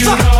you know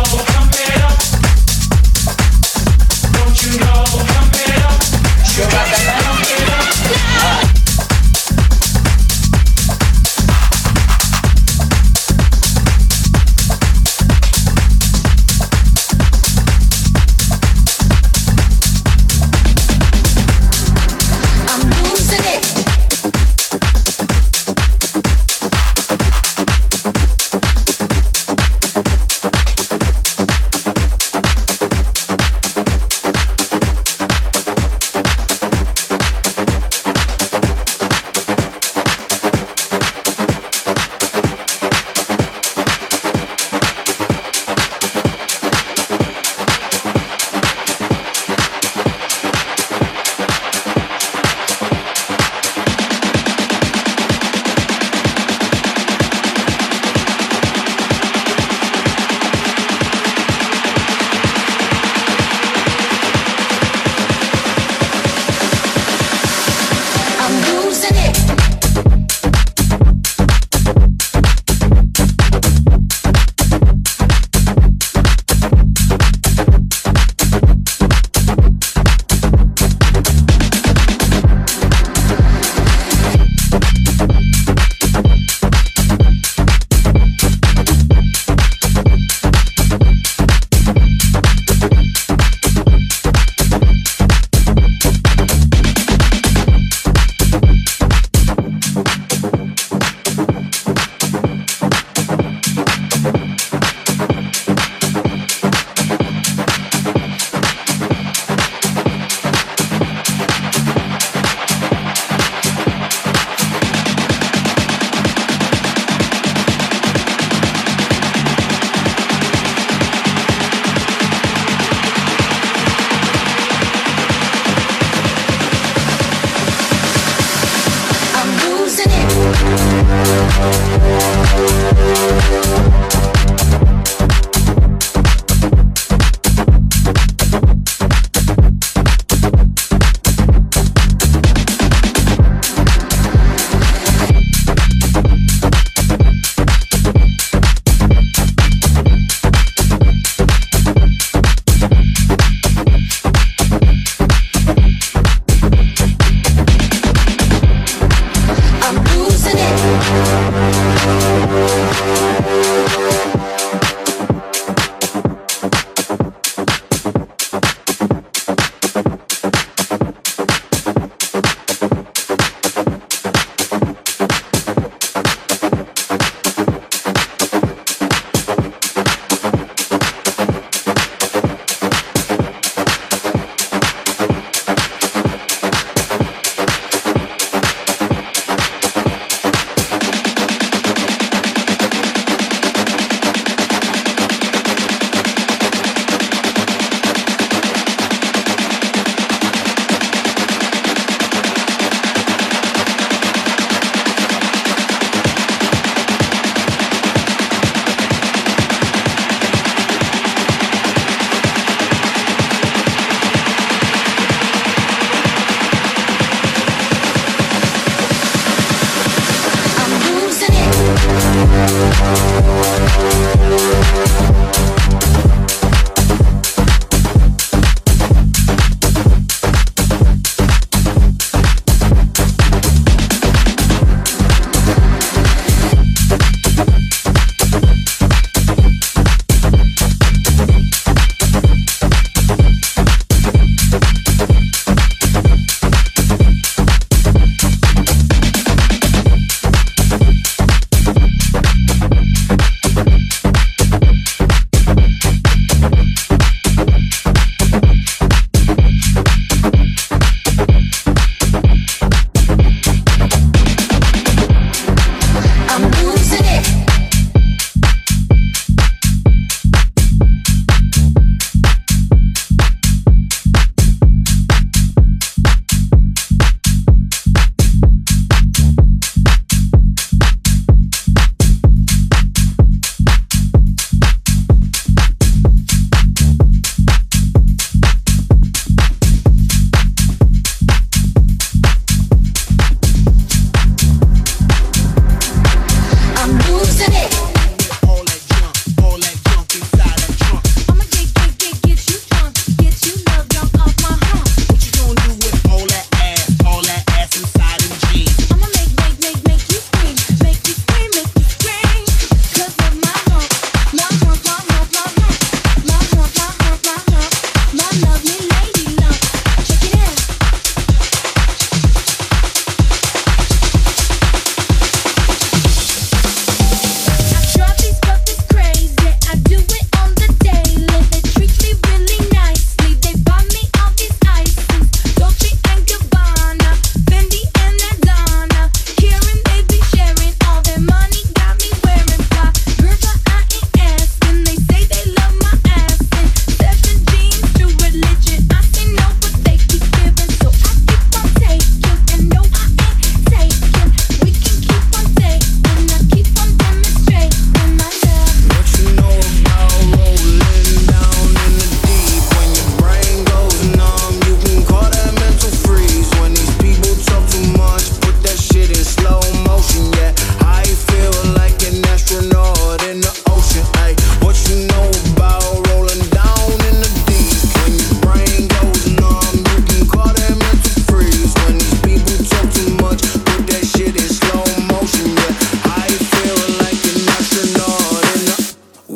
Thank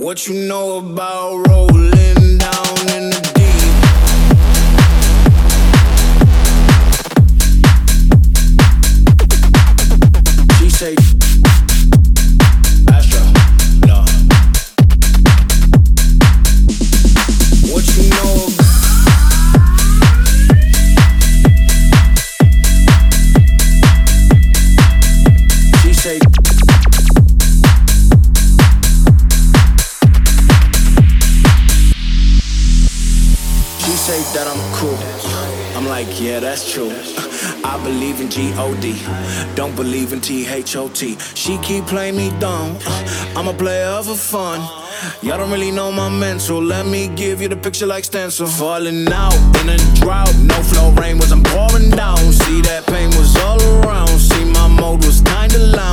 What you know about rolling down in G-O-D, don't believe in T-H-O-T. She keep playing me dumb. Uh, I'm a player for fun. Y'all don't really know my mental. Let me give you the picture like stencil. Falling out in a drought, no flow rain was I'm pouring down. See that pain was all around. See my mode was kinda lounge.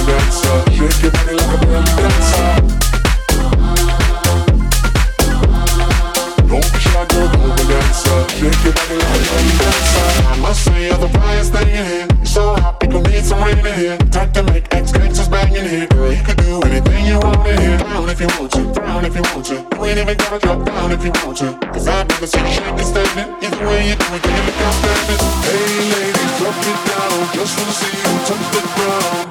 Just wanna see you touch the ground.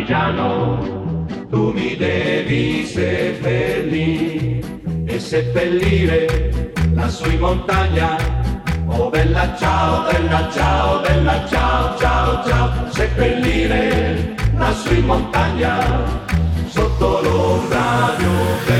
Partigiano tu mi devi seppellire e seppellire lassù in montagna oh bella ciao bella ciao bella ciao ciao ciao. Seppellire lassù in montagna sotto l'ombra di un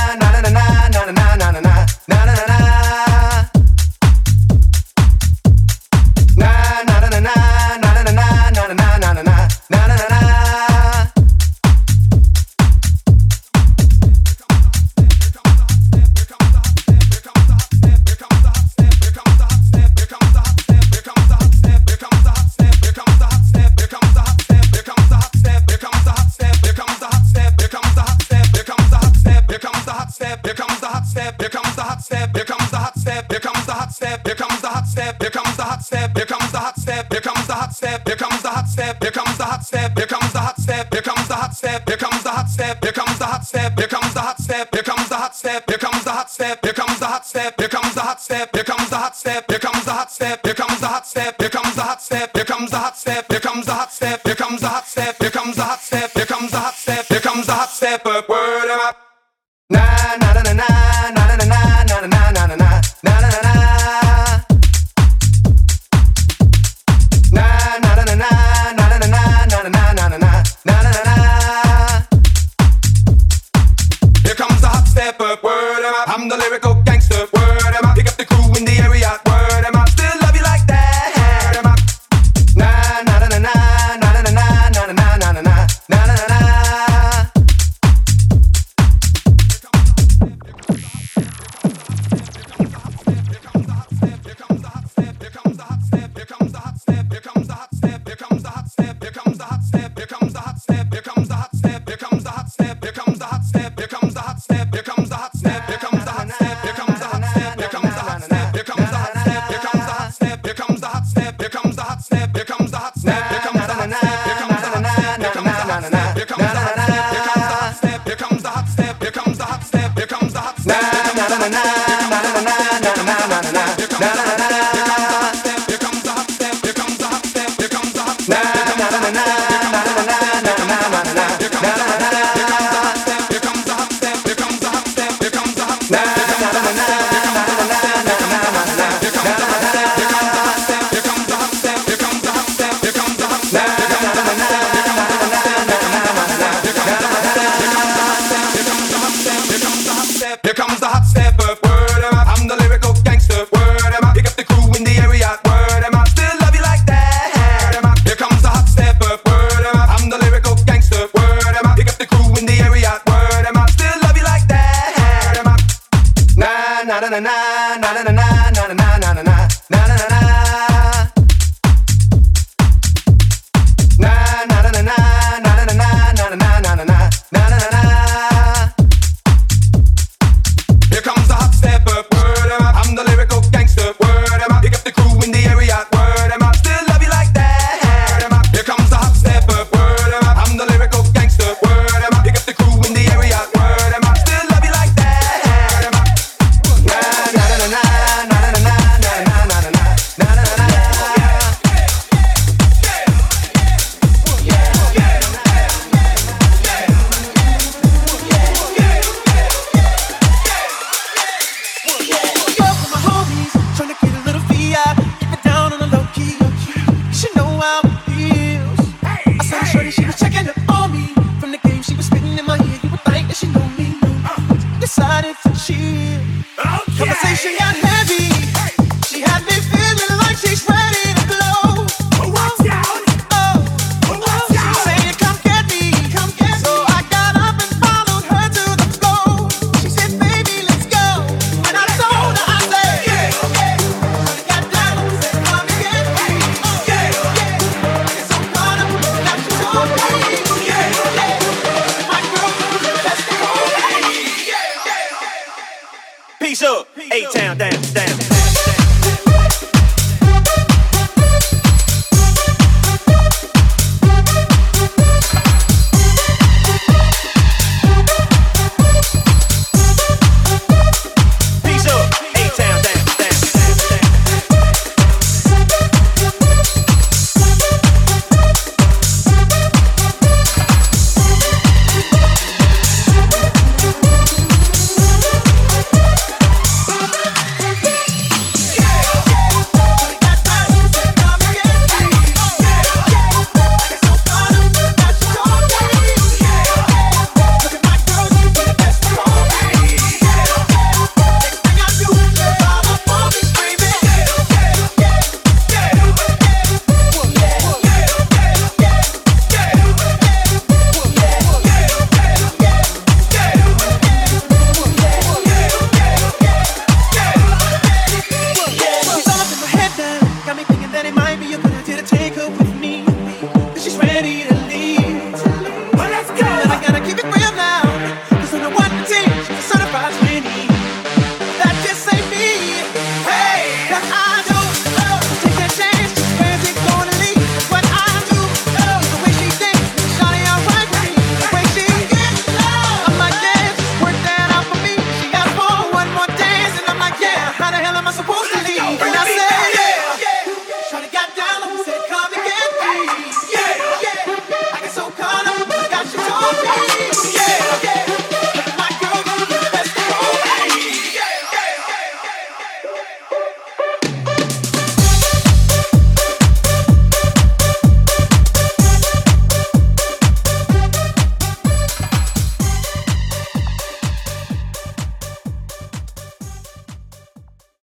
Here